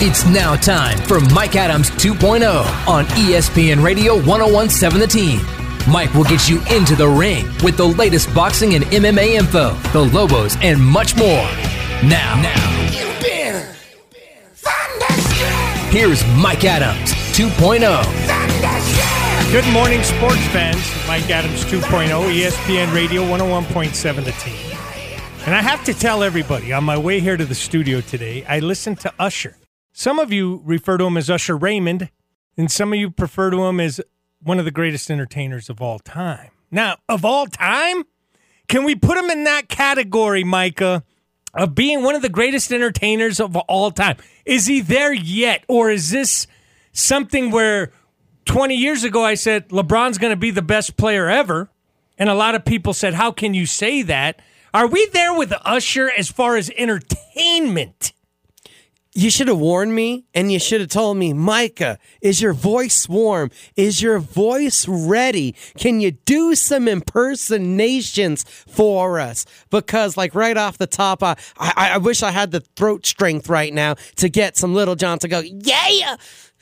It's now time for Mike Adams 2.0 on ESPN Radio 1017 The Team. Mike will get you into the ring with the latest boxing and MMA info, the Lobos, and much more. Now, now. Here's Mike Adams 2.0. Good morning, sports fans. Mike Adams 2.0, ESPN Radio 101.7 The Team. And I have to tell everybody on my way here to the studio today, I listened to Usher. Some of you refer to him as Usher Raymond, and some of you prefer to him as one of the greatest entertainers of all time. Now, of all time? Can we put him in that category, Micah, of being one of the greatest entertainers of all time? Is he there yet? Or is this something where 20 years ago I said LeBron's going to be the best player ever? And a lot of people said, How can you say that? Are we there with Usher as far as entertainment? You should have warned me and you should have told me, Micah, is your voice warm? Is your voice ready? Can you do some impersonations for us? Because, like, right off the top, I, I, I wish I had the throat strength right now to get some Lil Jon to go, yeah.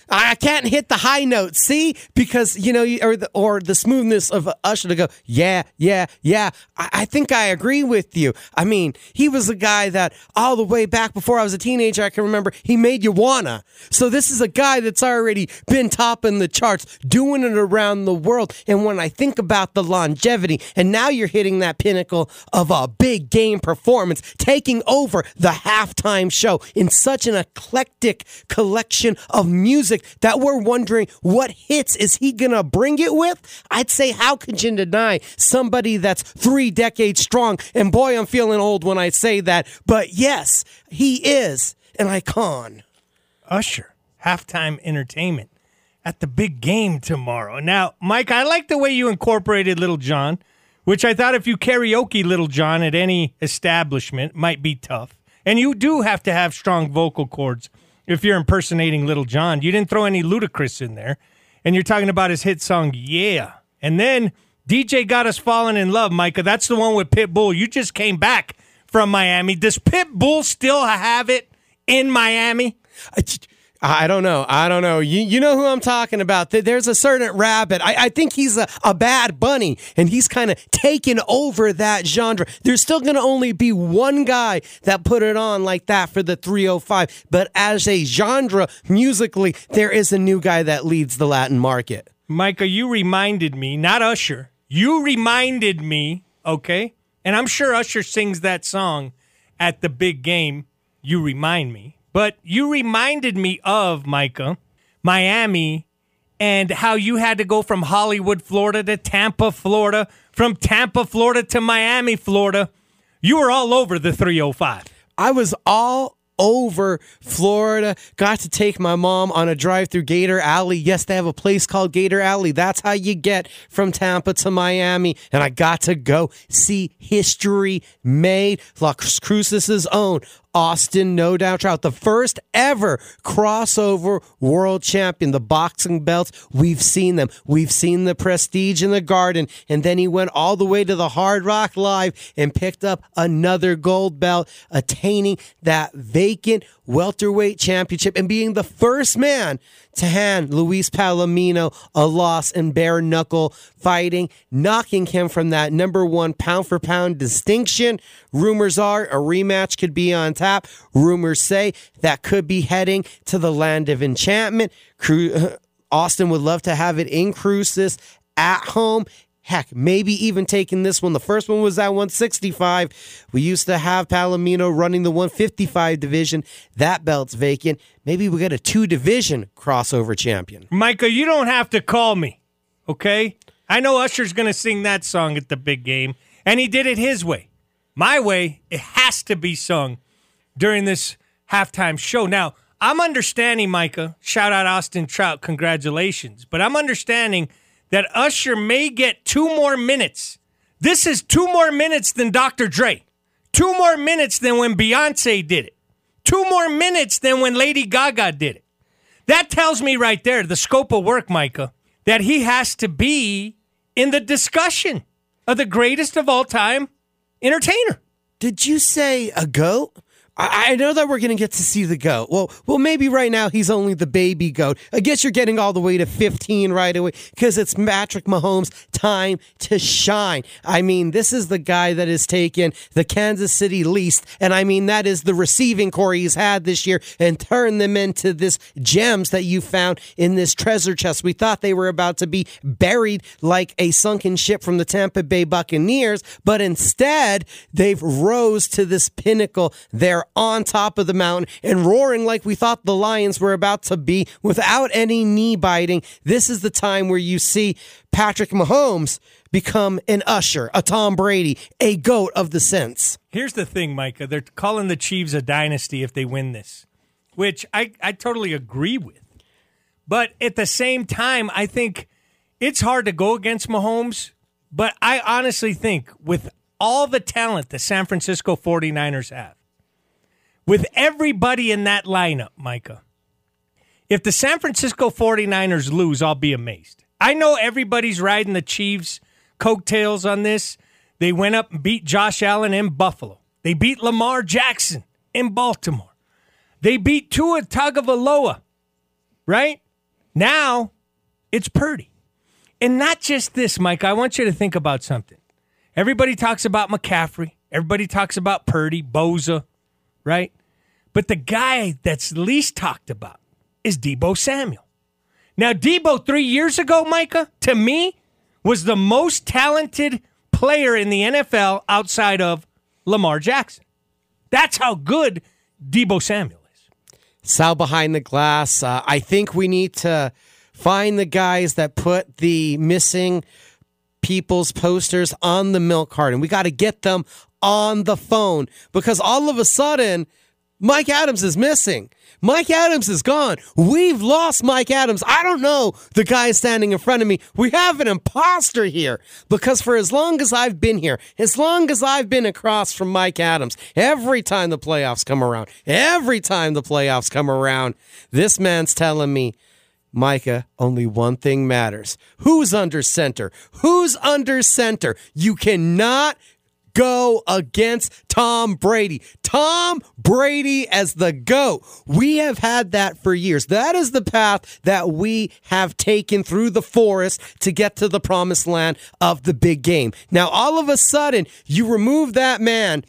I can't hit the high notes, see, because you know, or the or the smoothness of Usher to go, yeah, yeah, yeah. I, I, think I agree with you. I mean, he was a guy that all the way back before I was a teenager, I can remember he made you wanna. So this is a guy that's already been topping the charts, doing it around the world. And when I think about the longevity, and now you're hitting that pinnacle of a big game performance, taking over the halftime show in such an eclectic collection of music music that we're wondering what hits is he going to bring it with? I'd say, how could you deny somebody that's three decades strong? And boy, I'm feeling old when I say that. But yes, he is an icon. Usher, halftime entertainment at the big game tomorrow. Now, Mike, I like the way you incorporated Lil Jon, which I thought if you karaoke Lil Jon at any establishment might be tough. And you do have to have strong vocal cords if you're impersonating Lil Jon. You didn't throw any Ludacris in there. And you're talking about his hit song, Yeah. And then DJ got us falling in love, Micah. That's the one with Pitbull. You just came back from Miami. Does Pitbull still have it in Miami? I don't know. I don't know. You, you know who I'm talking about. There's a certain rabbit. I, I think he's a, a bad bunny, and he's kind of taken over that genre. There's still going to only be one guy that put it on like that for the 305. But as a genre, musically, there is a new guy that leads the Latin market. Micah, you reminded me, not Usher, you reminded me, okay? And I'm sure Usher sings that song at the big game. You remind me but you reminded me of, Micah, Miami, and how you had to go from Hollywood, Florida to Tampa, Florida, from Tampa, Florida to Miami, Florida. You were all over the 305. I was all over Florida. Got to take my mom on a drive through Gator Alley. Yes, they have a place called Gator Alley. That's how you get from Tampa to Miami. And I got to go see history made. Las Cruces' own Austin No Doubt Trout, the first ever crossover world champion. The boxing belts, we've seen them. We've seen the prestige in the garden. And then he went all the way to the Hard Rock Live and picked up another gold belt, attaining that vacant welterweight championship and being the first man to hand Luis Palomino a loss in bare knuckle fighting, knocking him from that number one pound for pound distinction. Rumors are a rematch could be on tap. Rumors say that could be heading to the land of enchantment. Austin would love to have it in Cruces at home. Heck, maybe even taking this one. The first one was at 165. We used to have Palomino running the 155 division. That belt's vacant. Maybe we get a two division crossover champion. Micah, you don't have to call me, okay? I know Usher's going to sing that song at the big game, and he did it his way. My way, it has to be sung during this halftime show. Now, I'm understanding, Micah. Shout out Austin Trout. Congratulations. But I'm understanding that Usher may get two more minutes. This is two more minutes than Dr. Dre, two more minutes than when Beyonce did it, two more minutes than when Lady Gaga did it. That tells me right there the scope of work, Micah, that he has to be in the discussion of the greatest of all time entertainer. Did you say a goat? I, know that we're going to get to see the goat. Well, well, maybe right now he's only the baby goat. I guess you're getting all the way to 15 right away because it's Patrick Mahomes' time to shine. I mean, this is the guy that has taken the Kansas City least, and I mean that is the receiving corps he's had this year, and turned them into this gems that you found in this treasure chest. We thought they were about to be buried like a sunken ship from the Tampa Bay Buccaneers, but instead they've rose to this pinnacle. They're on top of the mountain and roaring like we thought the Lions were about to be without any knee biting. This is the time where you see Patrick Mahomes become an usher, a Tom Brady, a goat of the sense. Here's the thing, Micah. They're calling the Chiefs a dynasty if they win this, which I, I totally agree with. But at the same time, I think it's hard to go against Mahomes. But I honestly think with all the talent the San Francisco 49ers have, with everybody in that lineup, Micah, if the San Francisco 49ers lose, I'll be amazed. I know everybody's riding the Chiefs' coattails on this. They went up and beat Josh Allen in Buffalo. They beat Lamar Jackson in Baltimore. They beat Tua Tagovailoa, right? Now it's Purdy. And not just this, Mike. I want you to think about something. Everybody talks about McCaffrey. Everybody talks about Purdy, Bosa, right? But the guy that's least talked about is Deebo Samuel. Now, Deebo, three years ago, Micah, to me, was the most talented player in the NFL outside of Lamar Jackson. That's how good Deebo Samuel is. Sal behind the glass. Uh, I think we need to find the guys that put the missing people's posters on the milk carton. We got to get them on the phone because all of a sudden, Mike Adams is missing. Mike Adams is gone. We've lost Mike Adams. I don't know the guy standing in front of me. We have an imposter here because for as long as I've been here, as long as I've been across from Mike Adams, every time the playoffs come around, every time the playoffs come around, this man's telling me, Micah, only one thing matters. Who's under center? Who's under center? You cannot go against Tom Brady. Tom Brady as the GOAT. We have had that for years. That is the path that we have taken through the forest to get to the promised land of the big game. Now, all of a sudden, you remove that man,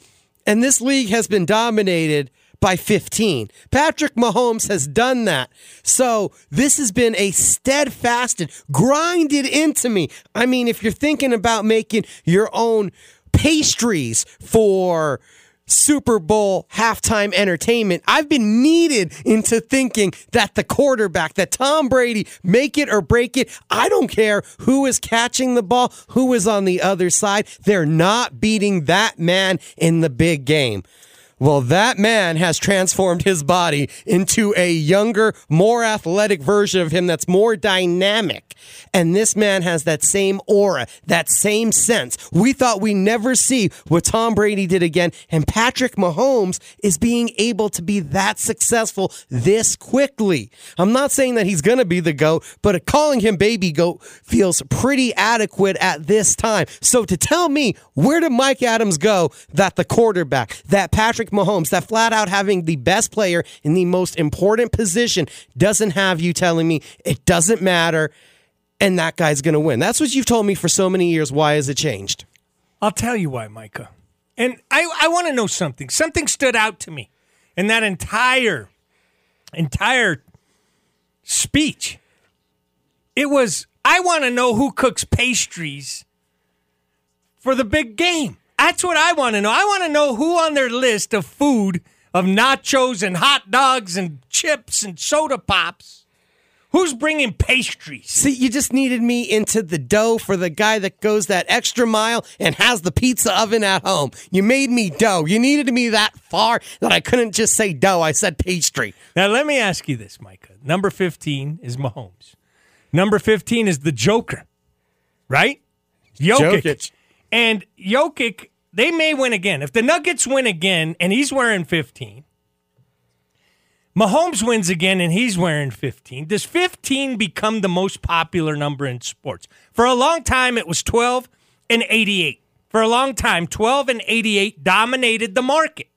and this league has been dominated by 15. Patrick Mahomes has done that. So this has been a steadfasted, grinded into me. I mean, if you're thinking about making your own pastries for Super Bowl halftime entertainment. I've been kneaded into thinking that the quarterback, that Tom Brady, make it or break it. I don't care who is catching the ball, who is on the other side. They're not beating that man in the big game. Well, that man has transformed his body into a younger, more athletic version of him that's more dynamic. And this man has that same aura, that same sense. We thought we never see what Tom Brady did again. And Patrick Mahomes is being able to be that successful this quickly. I'm not saying that he's going to be the GOAT, but calling him baby GOAT feels pretty adequate at this time. So to tell me, where did Mike Adams go that the quarterback, that Patrick Mahomes, that flat out having the best player in the most important position doesn't have you telling me it doesn't matter and that guy's going to win. That's what you've told me for so many years. Why has it changed? I'll tell you why, Micah. And I, I want to know something. Something stood out to me in that entire, entire speech. It was, I want to know who cooks pastries for the big game. That's what I want to know. I want to know who on their list of food of nachos and hot dogs and chips and soda pops Who's bringing pastries? See, you just kneaded me into the dough for the guy that goes that extra mile and has the pizza oven at home. You made me dough. You kneaded me that far that I couldn't just say dough. I said pastry. Now, let me ask you this, Micah. Number 15 is Mahomes. Number 15 is the Joker, right? Jokic. Jokic. And Jokic, they may win again. If the Nuggets win again and he's wearing 15, Mahomes wins again and he's wearing 15. Does 15 become the most popular number in sports? For a long time, it was 12 and 88. For a long time, 12 and 88 dominated the market.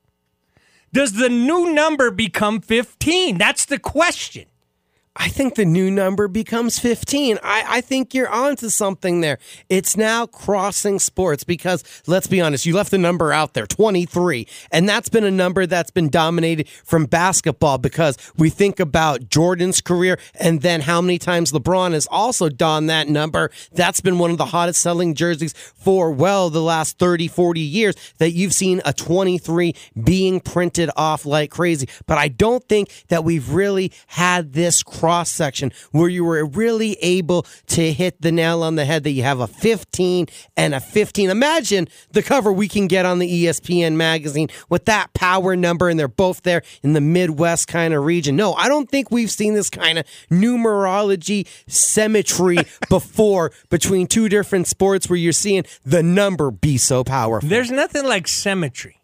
Does the new number become 15? That's the question. I think the new number becomes 15. I, I think you're onto something there. It's now crossing sports because, let's be honest, you left the number out there 23. And that's been a number that's been dominated from basketball because we think about Jordan's career and then how many times LeBron has also donned that number. That's been one of the hottest selling jerseys for, well, the last 30, 40 years that you've seen a 23 being printed off like crazy. But I don't think that we've really had this cross section where you were really able to hit the nail on the head that you have a 15 and a 15. Imagine the cover we can get on the ESPN magazine with that power number, and they're both there in the Midwest kind of region. No, I don't think we've seen this kind of numerology symmetry before between two different sports where you're seeing the number be so powerful. There's nothing like symmetry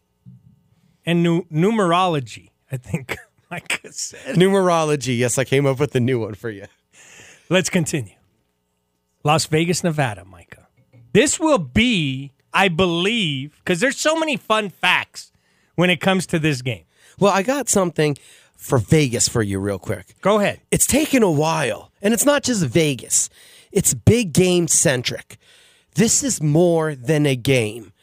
and nu- numerology, I think Micah said. Numerology. Yes, I came up with a new one for you. Let's continue. Las Vegas, Nevada, Micah. This will be, I believe, because there's so many fun facts when it comes to this game. Well, I got something for Vegas for you, real quick. Go ahead. It's taken a while, and it's not just Vegas, it's big game centric. This is more than a game,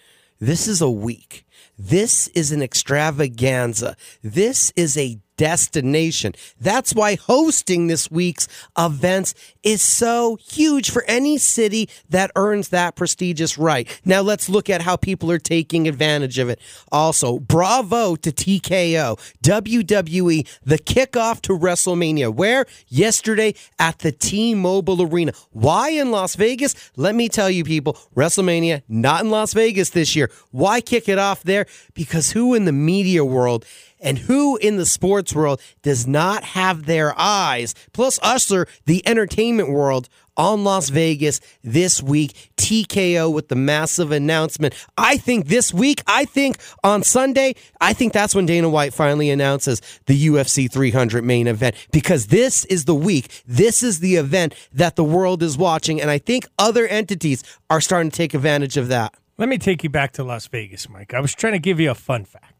this is a week. This is an extravaganza. This is a destination. That's why hosting this week's events is so huge for any city that earns that prestigious right. Now let's look at how people are taking advantage of it. Also, bravo to TKO, WWE, the kickoff to WrestleMania, where yesterday at the T-Mobile Arena. Why in Las Vegas? Let me tell you people, WrestleMania not in Las Vegas this year. Why kick it off there? Because who in the media world and who in the sports world does not have their eyes, plus Usher, the entertainment world, on Las Vegas this week. TKO with the massive announcement. I think this week, I think on Sunday, I think that's when Dana White finally announces the UFC 300 main event because this is the week. This is the event that the world is watching. And I think other entities are starting to take advantage of that. Let me take you back to Las Vegas, Mike. I was trying to give you a fun fact.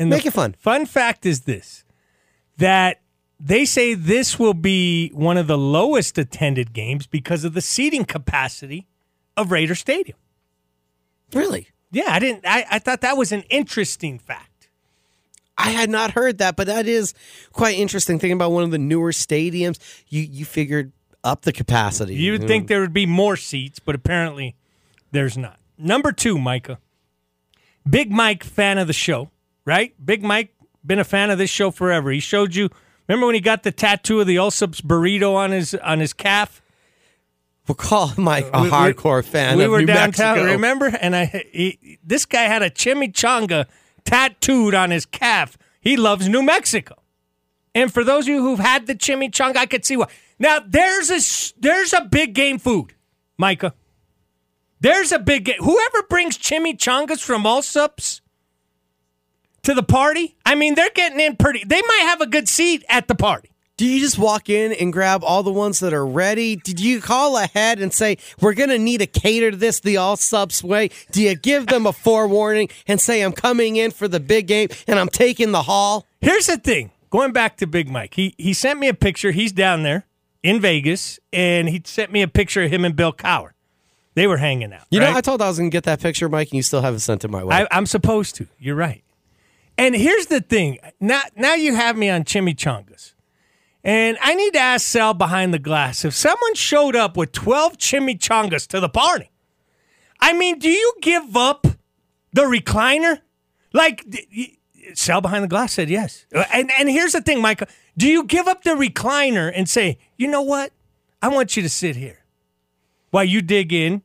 And Make it fun. Fun fact is this that they say this will be one of the lowest attended games because of the seating capacity of Raider Stadium. Really? Yeah, I didn't I, I thought that was an interesting fact. I had not heard that, but that is quite interesting. Thinking about one of the newer stadiums, you you figured up the capacity. You would think there would be more seats, but apparently there's not. Number two, Micah. Big Mike, fan of the show right? Big Mike, been a fan of this show forever. He showed you. Remember when he got the tattoo of the Allsup's burrito on his on his calf? We'll call him like a we, hardcore fan. We were New downtown, Mexico. remember? And I, he, this guy had a chimichanga tattooed on his calf. He loves New Mexico. And for those of you who've had the chimichanga, I could see why. Now there's a there's a big game food, Micah. There's a big game. Whoever brings chimichangas from Allsup's to the party, I mean, they're getting in pretty. They might have a good seat at the party. Do you just walk in and grab all the ones that are ready? Did you call ahead and say, we're going to need to cater to this the Allsup's way? Do you give them a forewarning and say, I'm coming in for the big game and I'm taking the hall? Here's the thing going back to Big Mike, he, he sent me a picture. He's down there in Vegas, and he sent me a picture of him and Bill Cowher. They were hanging out. You right? know, I told I was going to get that picture, Mike, and you still haven't sent it my way. I, I'm supposed to. You're right. And here's the thing. Now, now you have me on chimichangas. And I need to ask Sal behind the glass if someone showed up with 12 chimichangas to the party. I mean, do you give up the recliner? Like, Sal behind the glass said yes. Uh, and, and here's the thing, Michael. Do you give up the recliner and say, you know what? I want you to sit here while you dig in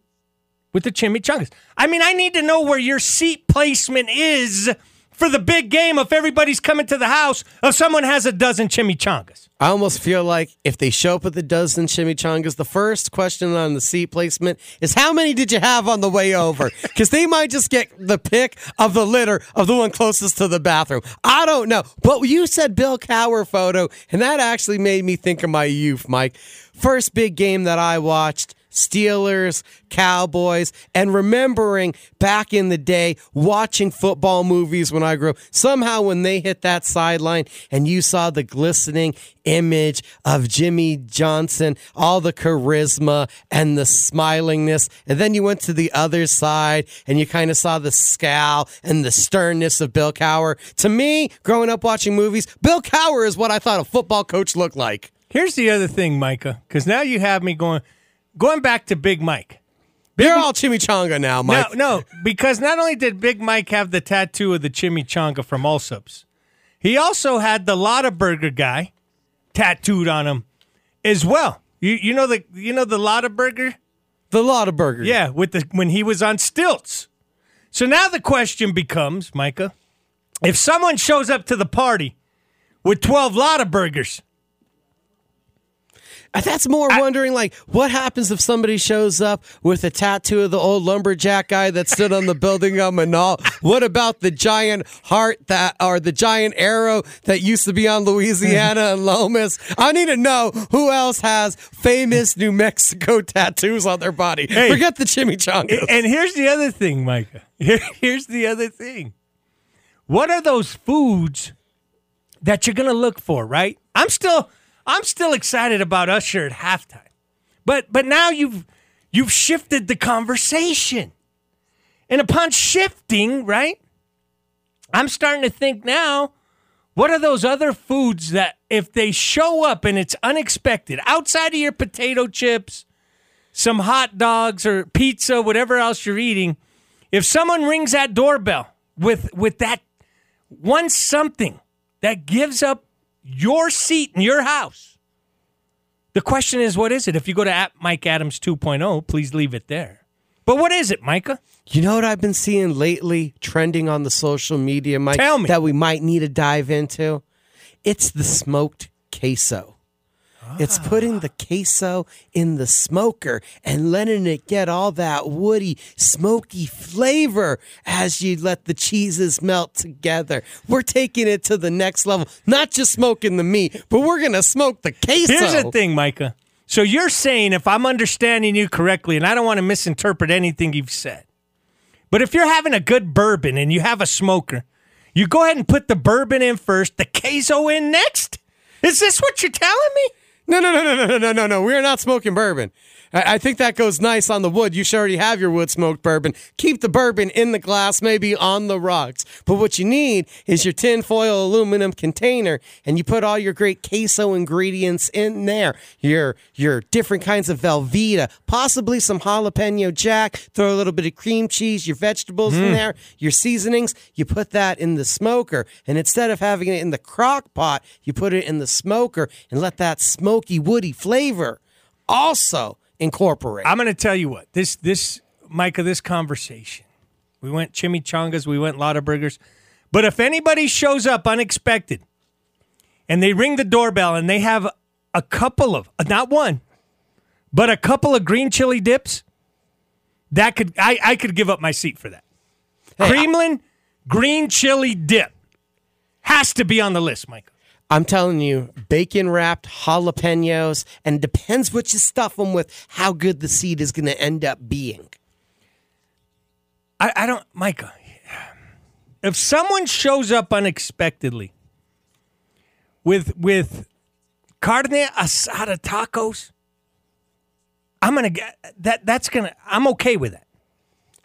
with the chimichangas? I mean, I need to know where your seat placement is for the big game if everybody's coming to the house if someone has a dozen chimichangas. I almost feel like if they show up with a dozen chimichangas, the first question on the seat placement is how many did you have on the way over? Because they might just get the pick of the litter of the one closest to the bathroom. I don't know. But you said Bill Cowher photo, and that actually made me think of my youth, Mike. First big game that I watched Steelers, Cowboys, and remembering back in the day watching football movies when I grew up. Somehow, when they hit that sideline and you saw the glistening image of Jimmy Johnson, all the charisma and the smilingness, and then you went to the other side and you kind of saw the scowl and the sternness of Bill Cowher. To me, growing up watching movies, Bill Cowher is what I thought a football coach looked like. Here's the other thing, Micah, because now you have me going going back to Big Mike. Big You're all chimichanga now, Mike. No, no, because not only did Big Mike have the tattoo of the chimichanga from Allsup's, he also had the Lotaburger guy tattooed on him as well. You you know the you know the Lotaburger? The Lotaburger. Yeah, with the when he was on stilts. So now the question becomes, Micah, if someone shows up to the party with 12 Lotaburgers, Uh, that's more I, wondering like what happens if somebody shows up with a tattoo of the old lumberjack guy that stood on the building of Menaul? What about the giant heart that or the giant arrow that used to be on Louisiana and Lomas? I need to know who else has famous New Mexico tattoos on their body. Hey, Forget the chimichangas. And here's the other thing, Micah. Here, here's the other thing. What are those foods that you're going to look for, right? I'm still I'm still excited about Usher at halftime. But but now you've you've shifted the conversation. And upon shifting, right? I'm starting to think now, what are those other foods that if they show up and it's unexpected, outside of your potato chips, some hot dogs or pizza, whatever else you're eating, if someone rings that doorbell with with that one something that gives up your seat in your house. The question is, what is it? If you go to at Mike Adams 2.0, please leave it there. But what is it, Micah? You know what I've been seeing lately trending on the social media, Mike? Tell me. That we might need to dive into? It's the smoked queso. It's putting the queso in the smoker and letting it get all that woody, smoky flavor as you let the cheeses melt together. We're taking it to the next level. Not just smoking the meat, but we're going to smoke the queso. Here's the thing, Micah. So you're saying, if I'm understanding you correctly, and I don't want to misinterpret anything you've said, but if you're having a good bourbon and you have a smoker, you go ahead and put the bourbon in first, the queso in next? Is this what you're telling me? No, no, no, no, no, no, no, no. We are not smoking bourbon. I, think that goes nice on the wood. You should already have your wood smoked bourbon. Keep the bourbon in the glass, maybe on the rocks. But what you need is your tin foil aluminum container, and you put all your great queso ingredients in there. Your your different kinds of Velveeta, possibly some jalapeno jack. Throw a little bit of cream cheese, your vegetables mm. in there, your seasonings. You put that in the smoker, and instead of having it in the crock pot, you put it in the smoker and let that smoky woody flavor also incorporate. I'm going to tell you what this this Micah this conversation. We went chimichangas, we went Lotaburgers, but if anybody shows up unexpected and they ring the doorbell and they have a couple of not one, but a couple of green chili dips, that could I I could give up my seat for that. Hey, Creamland green chili dip has to be on the list, Micah. I'm telling you, bacon wrapped jalapenos, and depends what you stuff them with, how good the seed is going to end up being. I, I don't, Micah. If someone shows up unexpectedly with with carne asada tacos, I'm gonna get that. That's gonna. I'm okay with that.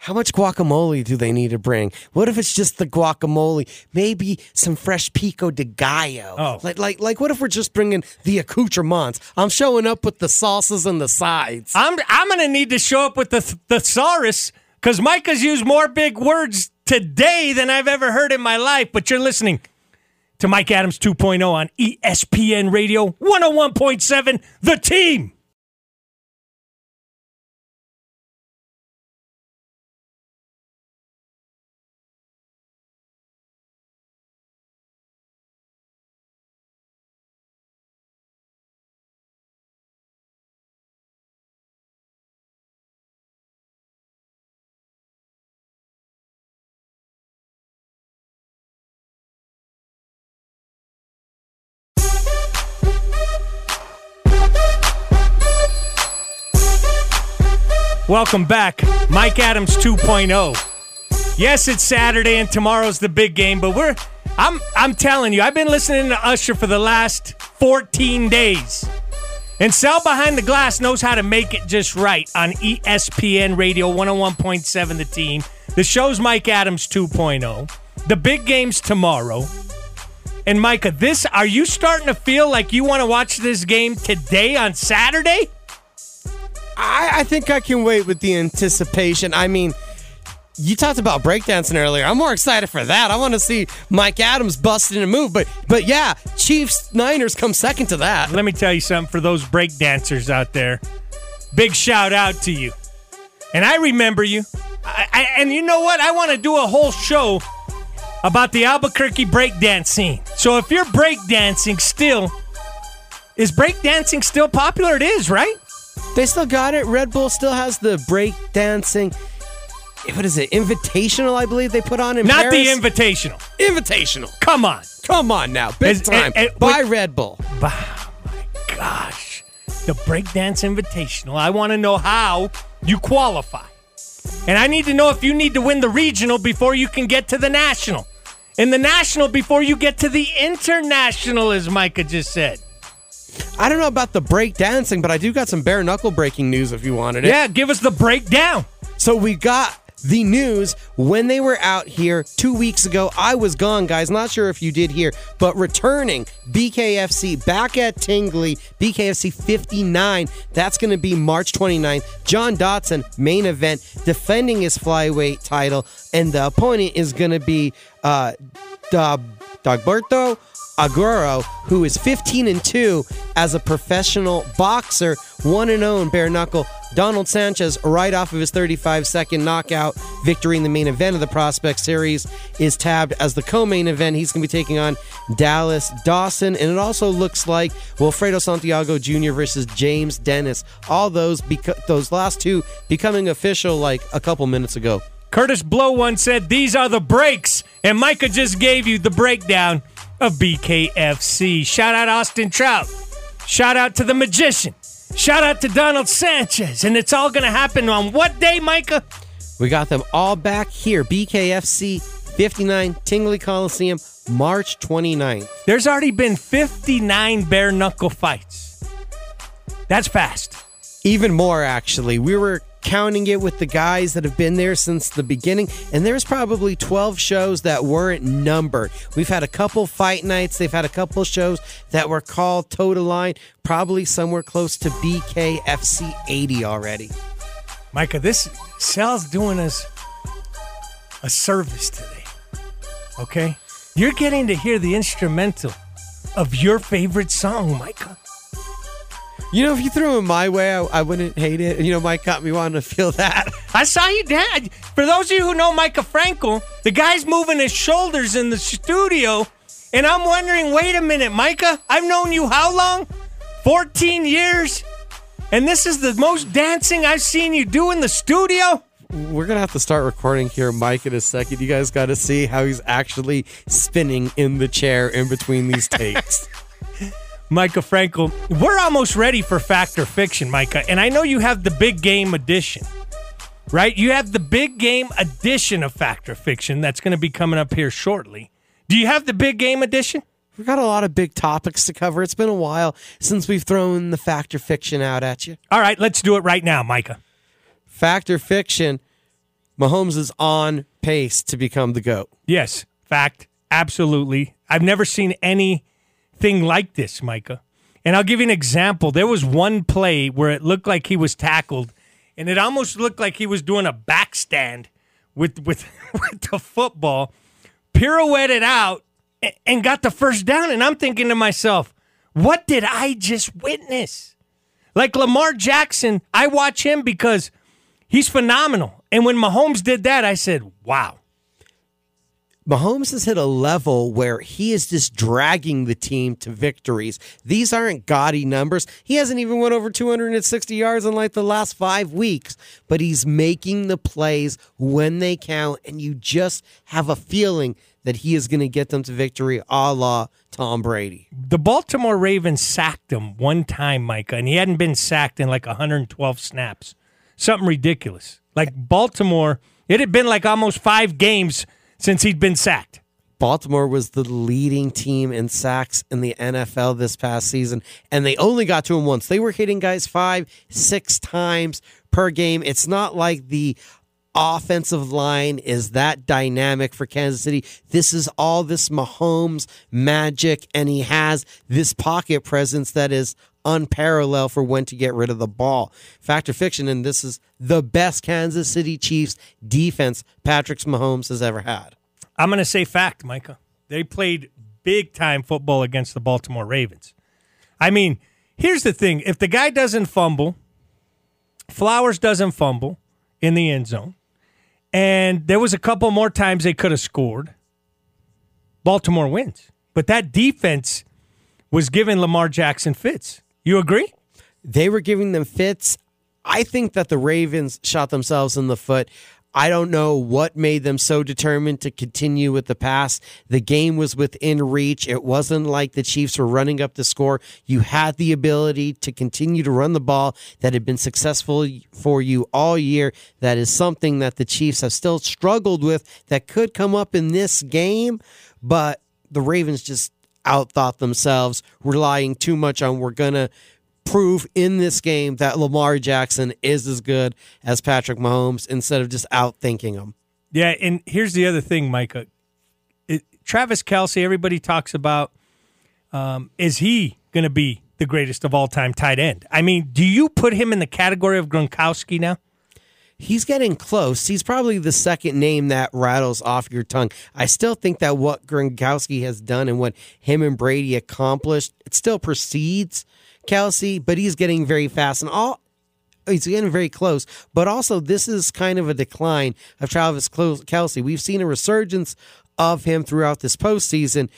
How much guacamole do they need to bring? What if it's just the guacamole? Maybe some fresh pico de gallo. Oh. Like, like, like, what if we're just bringing the accoutrements? I'm showing up with the sauces and the sides. I'm, I'm going to need to show up with the thesaurus because Micah's used more big words today than I've ever heard in my life. But you're listening to Mike Adams 2.0 on ESPN Radio 101.7, The Team. Welcome back. Mike Adams 2.0. Yes, it's Saturday and tomorrow's the big game, but we're I'm I'm telling you, I've been listening to Usher for the last 14 days. And Sal Behind the Glass knows how to make it just right on ESPN Radio 101.7 The Team. The show's Mike Adams 2.0. The big game's tomorrow. And Micah, this are you starting to feel like you want to watch this game today on Saturday? I, I think I can wait with the anticipation. I mean, you talked about breakdancing earlier. I'm more excited for that. I want to see Mike Adams busting a move. But but yeah, Chiefs Niners come second to that. Let me tell you something for those breakdancers out there. Big shout out to you. And I remember you. I, I, and you know what? I want to do a whole show about the Albuquerque breakdance scene. So if you're breakdancing still, is breakdancing still popular? It is, right? They still got it. Red Bull still has the breakdancing. What is it? Invitational, I believe they put on in Not Paris. the invitational. Invitational. Come on. Come on now, big Is- time. eh, eh, Buy Red Bull. Oh my gosh. The breakdance invitational. I want to know how you qualify. And I need to know if you need to win the regional before you can get to the national. And the national before you get to the international, as Micah just said. I don't know about the break dancing, but I do got some bare knuckle breaking news if you wanted it. Yeah, give us the breakdown. So we got the news when they were out here two weeks ago. I was gone, guys. Not sure if you did hear, but returning BKFC back at Tingley, BKFC 59. That's going to be March 29th. John Dotson, main event, defending his flyweight title, and the opponent is going to be uh, Dag- Aguero, who is 15 and 2 as a professional boxer, 1 and 0 in bare knuckle. Donald Sanchez, right off of his 35 second knockout victory in the main event of the Prospect Series, is tabbed as the co main event. He's going to be taking on Dallas Dawson. And it also looks like Wilfredo Santiago Jr. versus James Dennis. All those, beca- those last two becoming official like a couple minutes ago. Kurtis Blow once said, These are the breaks. And Micah just gave you the breakdown of BKFC. Shout out Austin Trout. Shout out to the magician. Shout out to Donald Sanchez. And it's all going to happen on what day, Micah? We got them all back here. BKFC 59 Tingley Coliseum, March 29th. There's already been 59 bare knuckle fights. That's fast. Even more, actually. We were counting it with the guys that have been there since the beginning, and there's probably 12 shows that weren't numbered. We've had a couple fight nights, they've had a couple shows that were called toe to line, probably somewhere close to BKFC 80 already. Micah, this Sal's doing us a service today. Okay? You're getting to hear the instrumental of your favorite song, Micah. You know, if you threw him my way, I, I wouldn't hate it. You know, Mike got me wanting to feel that. I saw you dad. For those of you who know Micah Frankel, the guy's moving his shoulders in the studio, and I'm wondering, wait a minute, Micah, I've known you how long? 14 years? And this is the most dancing I've seen you do in the studio? We're gonna have to start recording here, Mike, in a second. You guys got to see how he's actually spinning in the chair in between these takes. Micah Frankel, we're almost ready for Fact or Fiction, Micah. And I know you have the big game edition, right? You have the big game edition of Fact or Fiction that's going to be coming up here shortly. Do you have the big game edition? We've got a lot of big topics to cover. It's been a while since we've thrown the fact or fiction out at you. All right, let's do it right now, Micah. Fact or fiction, Mahomes is on pace to become the GOAT. Yes, fact, absolutely. I've never seen anything like this, Micah. And I'll give you an example. There was one play where it looked like he was tackled, and it almost looked like he was doing a backstand with with, with the football, pirouetted out, and got the first down. And I'm thinking to myself, what did I just witness? Like Lamar Jackson, I watch him because he's phenomenal. And when Mahomes did that, I said, wow. Mahomes has hit a level where he is just dragging the team to victories. These aren't gaudy numbers. He hasn't even went over 260 yards in like the last five weeks, but he's making the plays when they count, and you just have a feeling that he is going to get them to victory a la Tom Brady. The Baltimore Ravens sacked him one time, Micah, and he hadn't been sacked in like 112 snaps. something ridiculous. Like Baltimore, it had been like almost five games since he'd been sacked. Baltimore was the leading team in sacks in the NFL this past season, and they only got to him once. They were hitting guys five, six times per game. It's not like the offensive line is that dynamic for Kansas City. This is all this Mahomes magic, and he has this pocket presence that is unparalleled for when to get rid of the ball. Fact or fiction, and this is the best Kansas City Chiefs defense Patrick Mahomes has ever had. I'm going to say fact, Micah. They played big time football against the Baltimore Ravens. I mean, here's the thing if the guy doesn't fumble, Flowers doesn't fumble in the end zone, and there was a couple more times they could have scored, Baltimore wins. But that defense was giving Lamar Jackson fits. You agree? They were giving them fits. I think that the Ravens shot themselves in the foot. I don't know what made them so determined to continue with the pass. The game was within reach. It wasn't like the Chiefs were running up the score. You had the ability to continue to run the ball that had been successful for you all year. That is something that the Chiefs have still struggled with that could come up in this game, but the Ravens just outthought themselves, relying too much on we're going to prove in this game that Lamar Jackson is as good as Patrick Mahomes instead of just outthinking him. Yeah, and here's the other thing, Micah. It, Travis Kelce, everybody talks about. Um, is he going to be the greatest of all time tight end? I mean, do you put him in the category of Gronkowski now? He's getting close. He's probably the second name that rattles off your tongue. I still think that what Gronkowski has done and what him and Brady accomplished, it still precedes Kelce, but he's getting very fast and all. He's getting very close, but also this is kind of a decline of Travis Kelce. We've seen a resurgence of him throughout this postseason,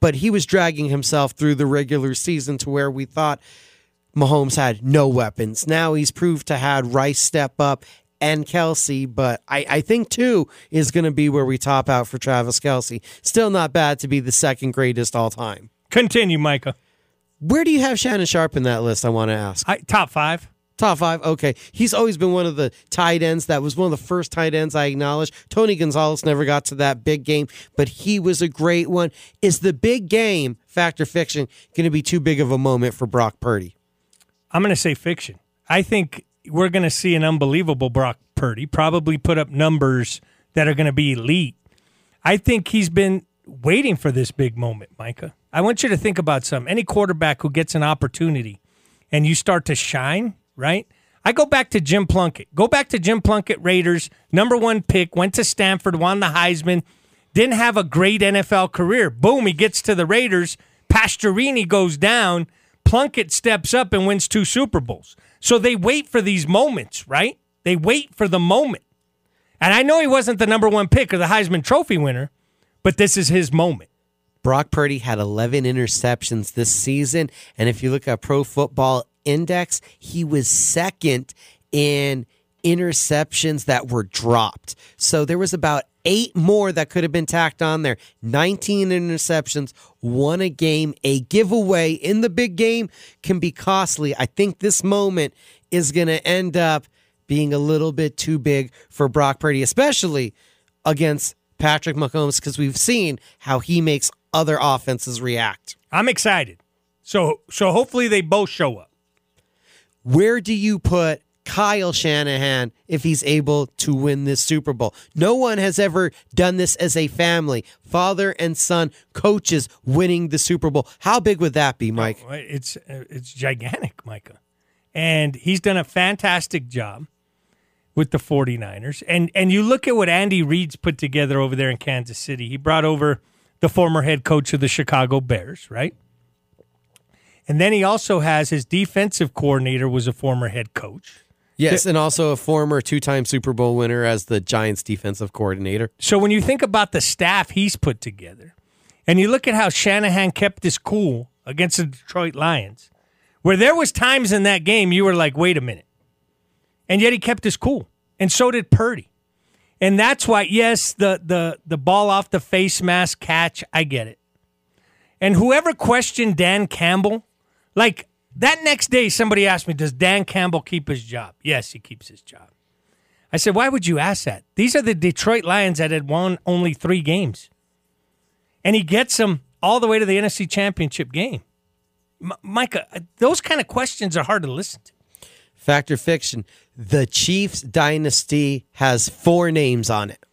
but he was dragging himself through the regular season to where we thought Mahomes had no weapons. Now he's proved to had Rice step up and Kelce, but I, I think two is going to be where we top out for Travis Kelce. Still not bad to be the second greatest all time. Continue, Micah. Where do you have Shannon Sharpe in that list? I want to ask. I, top five. Top five. Okay. He's always been one of the tight ends. That was one of the first tight ends I acknowledge. Tony Gonzalez never got to that big game, but he was a great one. Is the big game, factor fiction, going to be too big of a moment for Brock Purdy? I'm going to say fiction. I think we're going to see an unbelievable Brock Purdy, probably put up numbers that are going to be elite. I think he's been waiting for this big moment, Micah. I want you to think about some. Any quarterback who gets an opportunity and you start to shine, right? I go back to Jim Plunkett. Go back to Jim Plunkett, Raiders, number one pick, went to Stanford, won the Heisman, didn't have a great NFL career. Boom, he gets to the Raiders. Pastorini goes down. Plunkett steps up and wins two Super Bowls. So they wait for these moments, right? They wait for the moment. And I know he wasn't the number one pick or the Heisman Trophy winner, but this is his moment. Brock Purdy had 11 interceptions this season. And if you look at Pro Football Index, he was second in interceptions that were dropped. So there was about eight more that could have been tacked on there. 19 interceptions, won a game. A giveaway in the big game can be costly. I think this moment is going to end up being a little bit too big for Brock Purdy, especially against Patrick Mahomes, because we've seen how he makes other offenses react. I'm excited. So so hopefully they both show up. Where do you put Kyle Shanahan if he's able to win this Super Bowl? No one has ever done this as a family, father and son, coaches winning the Super Bowl. How big would that be, Mike? Oh, it's it's gigantic, Micah. And he's done a fantastic job with the 49ers. And and you look at what Andy Reid's put together over there in Kansas City. He brought over the former head coach of the Chicago Bears, right? And then he also has his defensive coordinator was a former head coach. Yes, and also a former two-time Super Bowl winner as the Giants defensive coordinator. So when you think about the staff he's put together, and you look at how Shanahan kept this cool against the Detroit Lions, where there was times in that game you were like, "Wait a minute," and yet he kept his cool, and so did Purdy. And that's why, yes, the the the ball off the face mask catch, I get it. And whoever questioned Dan Campbell, like that next day, somebody asked me, Does Dan Campbell keep his job? Yes, he keeps his job. I said, Why would you ask that? These are the Detroit Lions that had won only three games. And he gets them all the way to the NFC Championship game. M- Micah, uh, those kind of questions are hard to listen to. Fact or fiction? The Chiefs dynasty has four names on it.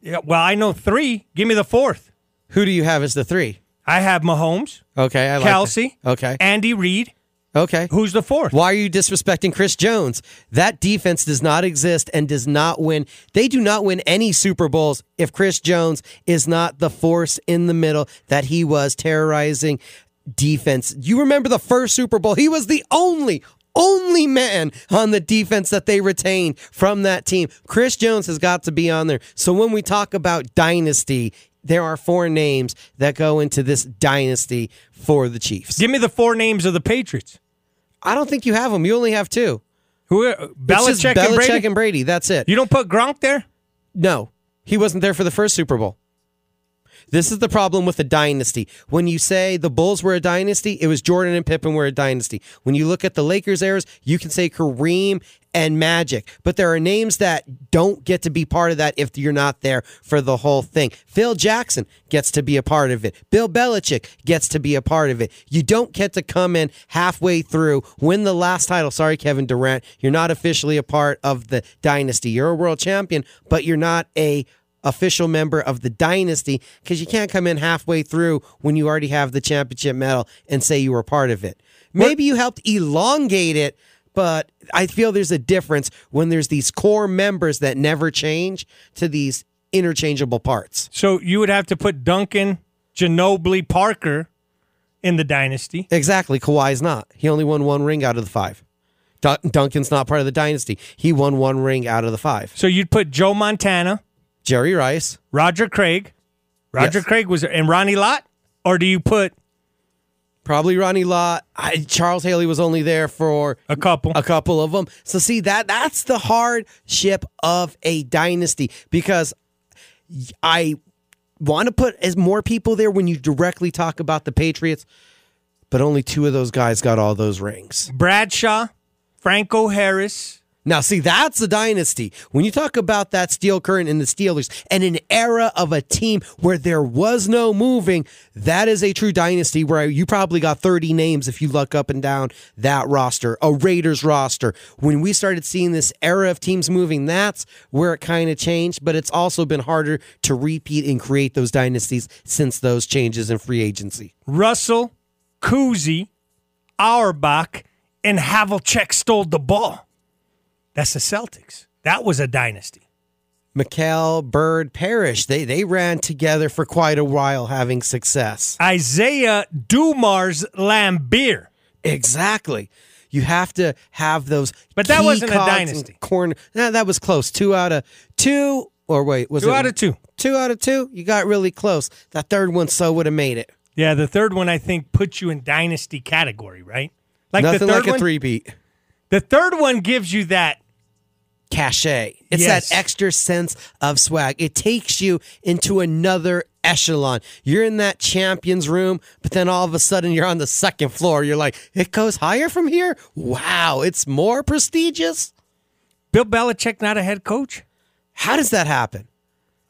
Yeah, well, I know three. Give me the fourth. Who do you have as the three? I have Mahomes, Okay, I like Kelce, that. Okay, Andy Reid. okay. Who's the fourth? Why are you disrespecting Chris Jones? That defense does not exist and does not win. They do not win any Super Bowls if Chris Jones is not the force in the middle that he was terrorizing defense. You remember the first Super Bowl? He was the only only man on the defense that they retained from that team. Chris Jones has got to be on there. So when we talk about dynasty, there are four names that go into this dynasty for the Chiefs. Give me the four names of the Patriots. I don't think you have them. You only have two. Who? Are, It's just Belichick, and Brady. and Brady. That's it. you don't put Gronk there. No, he wasn't there for the first Super Bowl. This is the problem with the dynasty. When you say the Bulls were a dynasty, it was Jordan and Pippen were a dynasty. When you look at the Lakers eras, you can say Kareem and Magic. But there are names that don't get to be part of that if you're not there for the whole thing. Phil Jackson gets to be a part of it. Bill Belichick gets to be a part of it. You don't get to come in halfway through, win the last title. Sorry, Kevin Durant. You're not officially a part of the dynasty. You're a world champion, but you're not a official member of the dynasty because you can't come in halfway through when you already have the championship medal and say you were part of it. Maybe you helped elongate it, but I feel there's a difference when there's these core members that never change to these interchangeable parts. So you would have to put Duncan, Ginobili, Parker in the dynasty. Exactly. Kawhi's not. He only won one ring out of the five. Dun- Duncan's not part of the dynasty. He won one ring out of the five. So you'd put Joe Montana, Jerry Rice. Roger Craig. Roger Yes. Craig was and Ronnie Lott, or do you put Probably Ronnie Lott. I, Charles Haley was only there for a couple? a couple of them. So see that that's the hardship of a dynasty because I want to put as more people there when you directly talk about the Patriots, but only two of those guys got all those rings. Bradshaw, Franco Harris. Now, see, that's a dynasty. When you talk about that Steel Curtain in the Steelers and an era of a team where there was no moving, that is a true dynasty where you probably got 30 names if you look up and down that roster, a Raiders roster. When we started seeing this era of teams moving, that's where it kind of changed, but it's also been harder to repeat and create those dynasties since those changes in free agency. Russell, Cousy, Auerbach, and Havlicek stole the ball. That's the Celtics. That was a dynasty. McHale, Bird, Parish, they, they ran together for quite a while having success. Isiah Dumars Laimbeer. Exactly. You have to have those. But that wasn't a dynasty. Corner. Nah, that was close. Two out of two. Or wait, was Two it out of two. Two out of two. You got really close. That third one so would have made it. Yeah, the third one I think puts you in dynasty category, right? Like Nothing the third like one. a three beat. The third one gives you that. Cachet. It's Yes. that extra sense of swag. It takes you into another echelon. You're in that champions room, but then all of a sudden you're on the second floor. You're like, it goes higher from here? Wow, it's more prestigious? Bill Belichick not a head coach. How does that happen?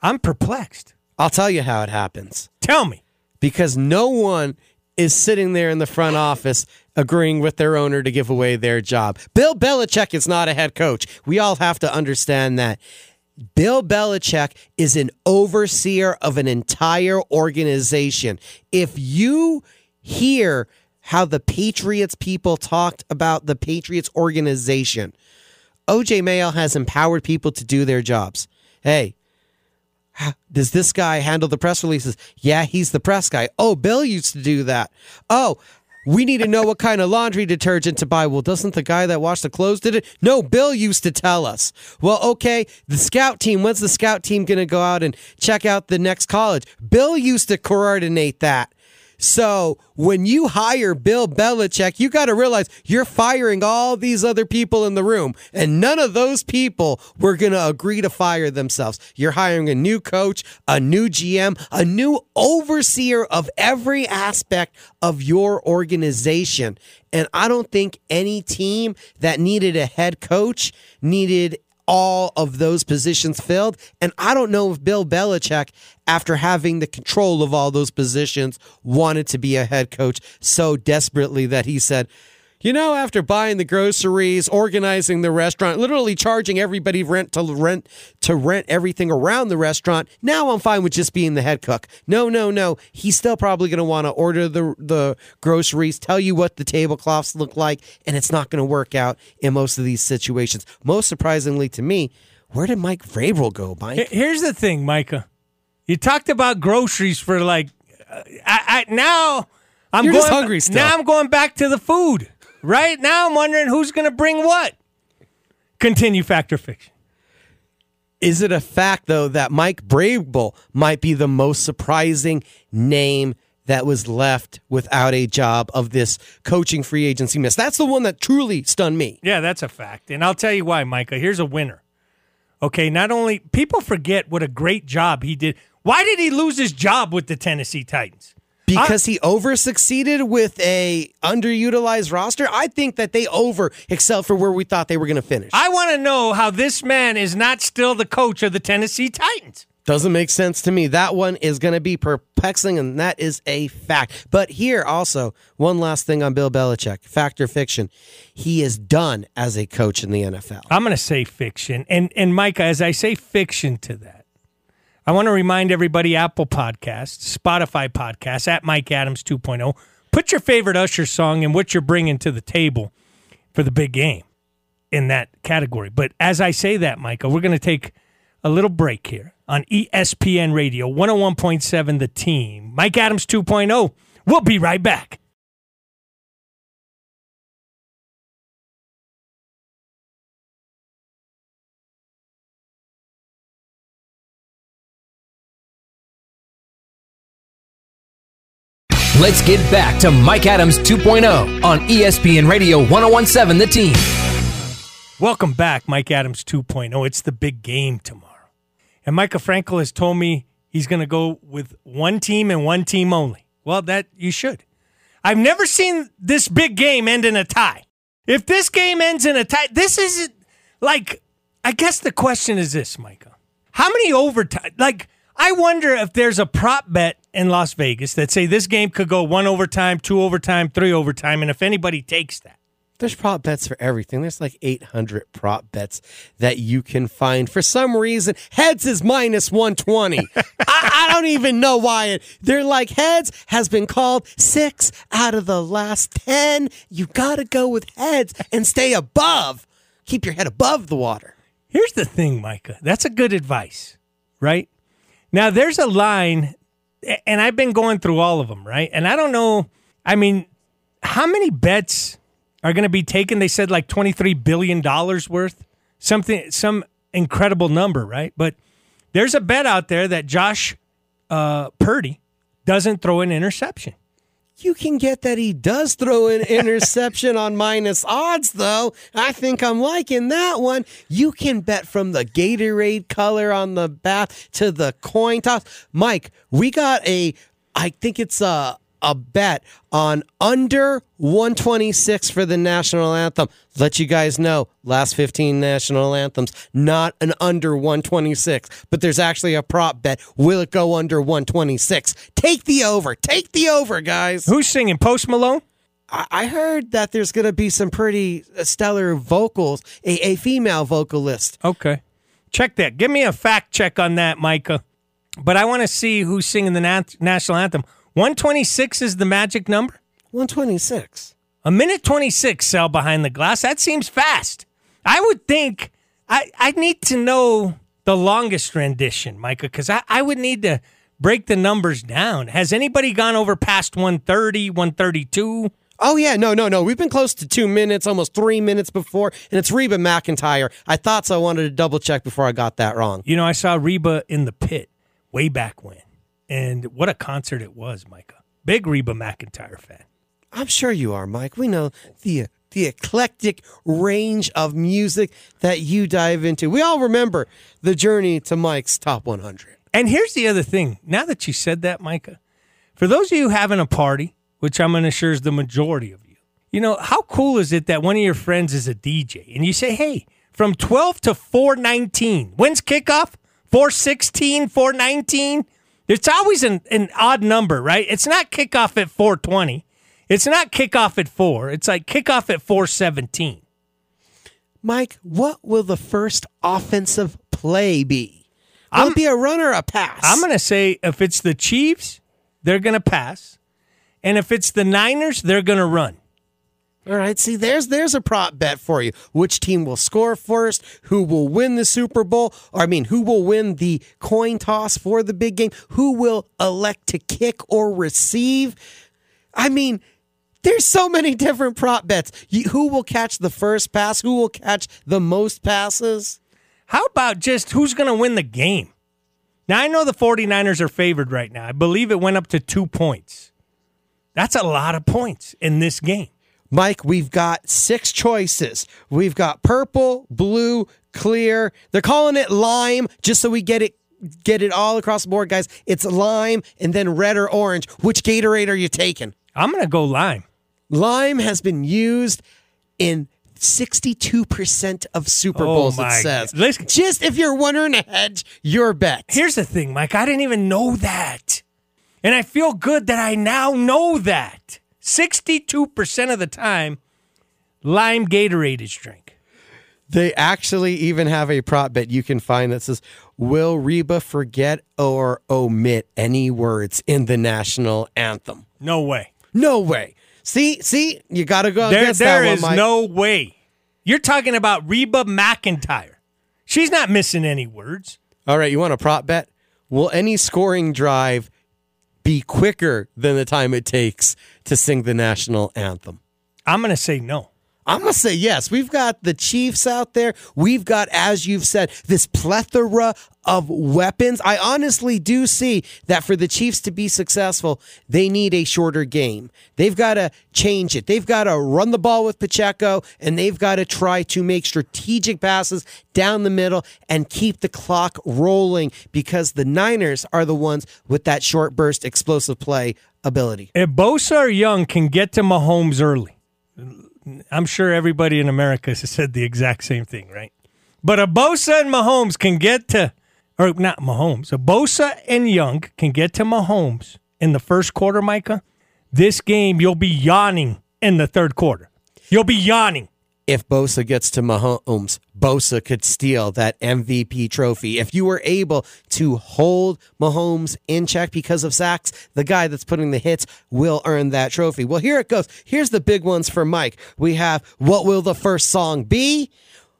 I'm perplexed. I'll tell you how it happens. Tell me. because no one is sitting there in the front office agreeing with their owner to give away their job. Bill Belichick is not a head coach. We all have to understand that. Bill Belichick is an overseer of an entire organization. If you hear how the Patriots people talked about the Patriots organization, OJ Mayo has empowered people to do their jobs. Hey, does this guy handle the press releases? Yeah, he's the press guy. Oh, Bill used to do that. Oh, we need to know what kind of laundry detergent to buy. Well, doesn't the guy that washed the clothes did it? No, Bill used to tell us. Well, okay, the scout team, when's the scout team going to go out and check out the next college? Bill used to coordinate that. So when you hire Bill Belichick, you got to realize you're firing all these other people in the room, and none of those people were going to agree to fire themselves. You're hiring a new coach, a new GM, a new overseer of every aspect of your organization. And I don't think any team that needed a head coach needed all of those positions filled. And I don't know if Bill Belichick, after having the control of all those positions, wanted to be a head coach so desperately that he said, you know, after buying the groceries, organizing the restaurant, literally charging everybody rent to rent to rent everything around the restaurant, now I'm fine with just being the head cook. No, no, no. He's still probably going to want to order the the groceries, tell you what the tablecloths look like, and it's not going to work out in most of these situations. Most surprisingly to me, where did Mike Vrabel go, Mike? Here's the thing, Micah. You talked about groceries for like, uh, I, I now I'm You're going hungry still. Now I'm going back to the food. Right now, I'm wondering who's going to bring what. Continue factor fiction. Is it a fact, though, that Mike Vrabel might be the most surprising name that was left without a job of this coaching free agency miss? That's the one that truly stunned me. Yeah, that's a fact. And I'll tell you why, Micah. Here's a winner. Okay, not only people forget what a great job he did. Why did he lose his job with the Tennessee Titans? Because he over succeeded with a underutilized roster. I think that they over excelled for where we thought they were going to finish. I want to know how this man is not still the coach of the Tennessee Titans. Doesn't make sense to me. That one is going to be perplexing, and that is a fact. But here also, one last thing on Bill Belichick fact or fiction. He is done as a coach in the NFL. I'm going to say fiction. And, and Micah, as I say fiction to that, I want to remind everybody Apple Podcasts, Spotify Podcasts, at Mike Adams 2.0. Put your favorite Usher song and what you're bringing to the table for the big game in that category. But as I say that, Micah, we're going to take a little break here on ESPN Radio 101.7 The Team. Mike Adams 2.0. We'll be right back. Let's get back to Mike Adams 2.0 on ESPN Radio 1017 The Team. Welcome back, Mike Adams 2.0. It's the big game tomorrow. And Michael Frankel has told me he's going to go with one team and one team only. Well, that you should. I've never seen this big game end in a tie. If this game ends in a tie, this isn't like, I guess the question is this, Micah. How many overtime? Like, I wonder if there's a prop bet in Las Vegas that say this game could go one overtime, two overtime, three overtime, and if anybody takes that. There's prop bets for everything. There's like 800 prop bets that you can find. For some reason, heads is minus 120. I, I don't even know why it. They're like heads has been called six out of the last 10. You got to go with heads and stay above. Keep your head above the water. Here's the thing, Micah. That's a good advice, right? Now, there's a line, and I've been going through all of them, right? And I don't know, I mean, how many bets are going to be taken? They said like $23 billion worth, something, some incredible number, right? But there's a bet out there that Josh uh, Purdy doesn't throw an interception. You can get that he does throw an interception on minus odds, though. I think I'm liking that one. You can bet from the Gatorade color on the bat to the coin toss. Mike, we got a, I think it's a, a bet on under 126 for the national anthem. Let you guys know, last 15 national anthems, not an under 126, but there's actually a prop bet. Will it go under 126? Take the over. Take the over, guys. Who's singing? Post Malone? I heard that there's going to be some pretty uh, stellar vocals, a, a female vocalist. Okay. Check that. Give me a fact check on that, Micah. But I want to see who's singing the nat- national anthem. 126 is the magic number? 126. A minute 26 Sal behind the glass. That seems fast. I would think I, I need to know the longest rendition, Micah, because I, I would need to break the numbers down. Has anybody gone over past 130, 132? Oh, yeah. No, no, no. We've been close to two minutes, almost three minutes before, and it's Reba McEntire. I thought so. I wanted to double check before I got that wrong. You know, I saw Reba in the pit way back when. And what a concert it was, Micah. Big Reba McEntire fan. I'm sure you are, Mike. We know the the eclectic range of music that you dive into. We all remember the journey to Mike's top 100. And here's the other thing. Now that you said that, Micah, for those of you having a party, which I'm going to assure is the majority of you, you know, how cool is it that one of your friends is a DJ and you say, hey, from 12 to 419, when's kickoff? 416, 419? It's always an, an odd number, right? It's not kickoff at 420. It's not kickoff at 4. It's like kickoff at 417. Mike, what will the first offensive play be? Will I'm- it be a run or a pass? I'm going to say if it's the Chiefs, they're going to pass. And if it's the Niners, they're going to run. All right, see, there's there's a prop bet for you. Which team will score first? Who will win the Super Bowl? Or I mean, who will win the coin toss for the big game? Who will elect to kick or receive? I mean, there's so many different prop bets. You, who will catch the first pass? Who will catch the most passes? How about just who's going to win the game? Now, I know the 49ers are favored right now. I believe it went up to two points. That's a lot of points in this game. Mike, we've got six choices. We've got purple, blue, clear. They're calling it lime just so we get it get it all across the board, guys. It's lime and then red or orange. Which Gatorade are you taking? I'm going to go lime. Lime has been used in 62% of Super Oh Bowls, my it says. Listen- Just if you're wondering ahead, your bet. Here's the thing, Mike. I didn't even know that. And I feel good that I now know that. 62% of the time, lime Gatorade is drink. They actually even have a prop bet you can find that says, Will Reba forget or omit any words in the national anthem? No way. No way. See, see, you got to go There, against there that is one, Mike. no way. You're talking about Reba McEntire. She's not missing any words. All right, you want a prop bet? Will any scoring drive be quicker than the time it takes to sing the national anthem? I'm going to say no. I'm going to say yes. We've got the Chiefs out there. We've got, as you've said, this plethora of weapons. I honestly do see that for the Chiefs to be successful, they need a shorter game. They've got to change it. They've got to run the ball with Pacheco, and they've got to try to make strategic passes down the middle and keep the clock rolling because the Niners are the ones with that short burst explosive play ability. If Bosa or Young can get to Mahomes early, I'm sure everybody in America has said the exact same thing, right? But a Bosa and Mahomes can get to, or not Mahomes, a Bosa and Young can get to Mahomes in the first quarter, Micah. This game, you'll be yawning in the third quarter. You'll be yawning. If Bosa gets to Mahomes, Bosa could steal that MVP trophy. If you were able to hold Mahomes in check because of sacks, the guy that's putting the hits will earn that trophy. Well, here it goes. Here's the big ones for Mike. We have what will the first song be?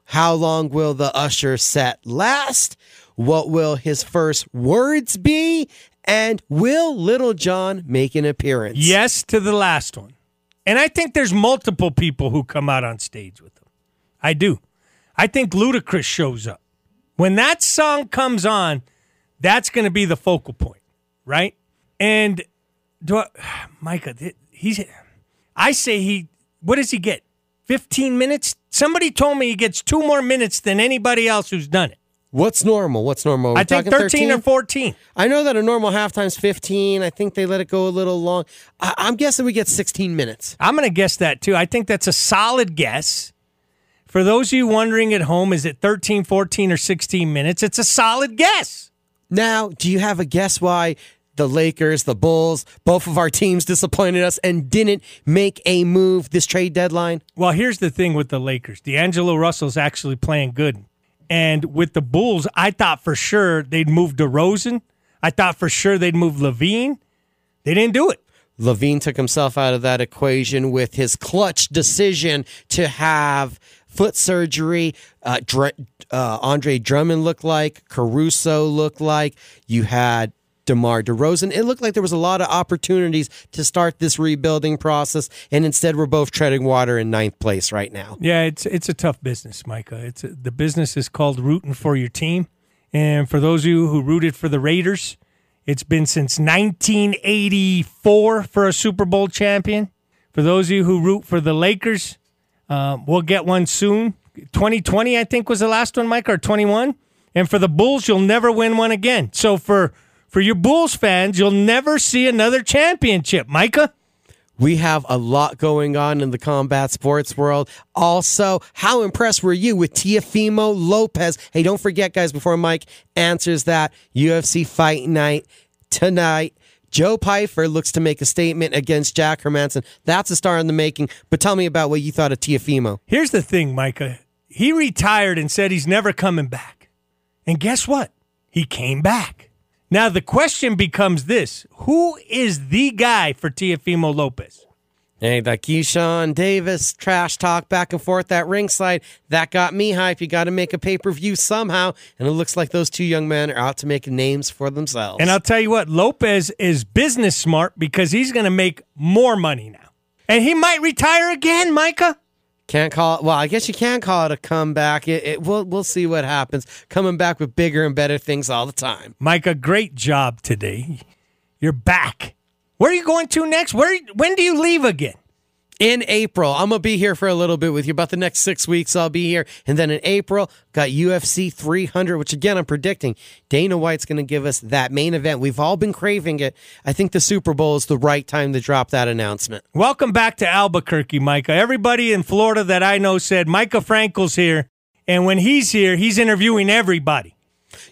How long will the Usher set last? What will his first words be? And will Lil Jon make an appearance? Yes to the last one. And I think there's multiple people who come out on stage with them. I do. I think Ludacris shows up. When that song comes on, that's going to be the focal point, right? And do I, Micah, he's I say he what does he get? 15 minutes? Somebody told me he gets 2 more minutes than anybody else who's done it. What's normal? What's normal? I think talking 13 or 14. I know that a normal halftime's 15. I think they let it go a little long. I- I'm guessing we get 16 minutes. I'm going to guess that too. I think that's a solid guess. For those of you wondering at home, is it 13, 14, or 16 minutes? It's a solid guess. Now, do you have a guess why the Lakers, the Bulls, both of our teams disappointed us and didn't make a move this trade deadline? Well, here's the thing with the Lakers D'Angelo Russell's actually playing good. And with the Bulls, I thought for sure they'd move DeRozan. I thought for sure they'd move LaVine. They didn't do it. LaVine took himself out of that equation with his clutch decision to have foot surgery. Uh, Dr- uh, Andre Drummond looked like, Caruso looked like. You had DeMar DeRozan. It looked like there was a lot of opportunities to start this rebuilding process, and instead we're both treading water in ninth place right now. Yeah, it's it's a tough business, Micah. It's a, the business is called rooting for your team, and for those of you who rooted for the Raiders, It's been since 1984 for a Super Bowl champion. For those of you who root for the Lakers, uh, we'll get one soon. 2020, I think, was the last one, Mike, or 21. And for the Bulls, you'll never win one again. So for for your Bulls fans, you'll never see another championship, Micah. We have a lot going on in the combat sports world. Also, how impressed were you with Teofimo Lopez? Hey, don't forget, guys, before Mike answers that, UFC Fight Night tonight. Joe Pyfer looks to make a statement against Jack Hermansson. That's a star in the making. But tell me about what you thought of Teofimo. Here's the thing, Micah. He retired and said he's never coming back. And guess what? He came back. Now the question becomes this: Who is the guy for Teofimo Lopez? Hey, that Keyshawn Davis trash talk back and forth at ringside. That got me hype. You got to make a pay per view somehow. And it looks like those two young men are out to make names for themselves. And I'll tell you what, Lopez is business smart because he's going to make more money now. And he might retire again, Micah. Can't call it. Well, I guess you can call it a comeback. It, it, we'll we'll see what happens. Coming back with bigger and better things all the time. Micah, great job today. You're back. Where are you going to next? Where? When do you leave again? In April. I'm gonna be here for a little bit with you. About the next six weeks, I'll be here, and then in April, got UFC 300, which again I'm predicting Dana White's gonna give us that main event. We've all been craving it. I think the Super Bowl is the right time to drop that announcement. Welcome back to Albuquerque, Micah. Everybody in Florida that I know said Micah Frankel's here, and when he's here, he's interviewing everybody.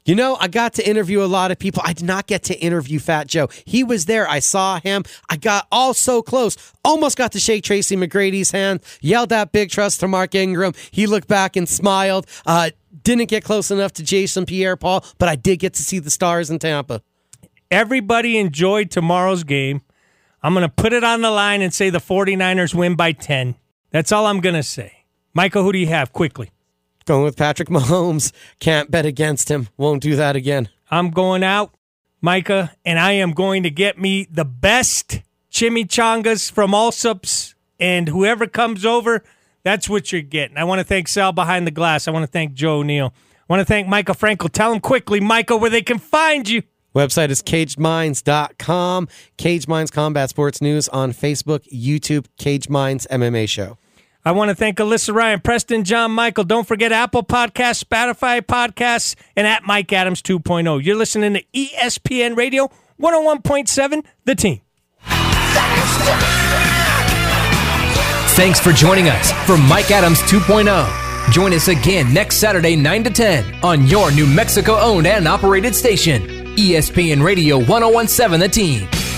You know, I got to interview a lot of people. I did not get to interview Fat Joe. He was there. I saw him. I got all so close. Almost got to shake Tracy McGrady's hand. Yelled out big trust to Mark Ingram. He looked back and smiled. Uh, didn't get close enough to Jason Pierre Paul, but I did get to see the stars in Tampa. Everybody enjoyed tomorrow's game. I'm going to put it on the line and say the 49ers win by 10. That's all I'm going to say. Michael, who do you have quickly? Going with Patrick Mahomes. Can't bet against him. Won't do that again. I'm going out, Micah, and I am going to get me the best chimichangas from Allsup's, and whoever comes over, that's what you're getting. I want to thank Sal behind the glass. I want to thank Joe O'Neill. I want to thank Micah Frankel. Tell him quickly, Micah, where they can find you. Website is cagedminds.com. Cage Minds Combat Sports News on Facebook, YouTube, Cage Minds MMA Show. I want to thank Alyssa Ryan, Preston, John, Michael. Don't forget Apple Podcasts, Spotify Podcasts, and at Mike Adams 2.0. You're listening to ESPN Radio 101.7, The Team. Thanks for joining us for Mike Adams 2.0. Join us again next Saturday, 9 to 10, on your New Mexico owned and operated station, ESPN Radio 1017 The Team.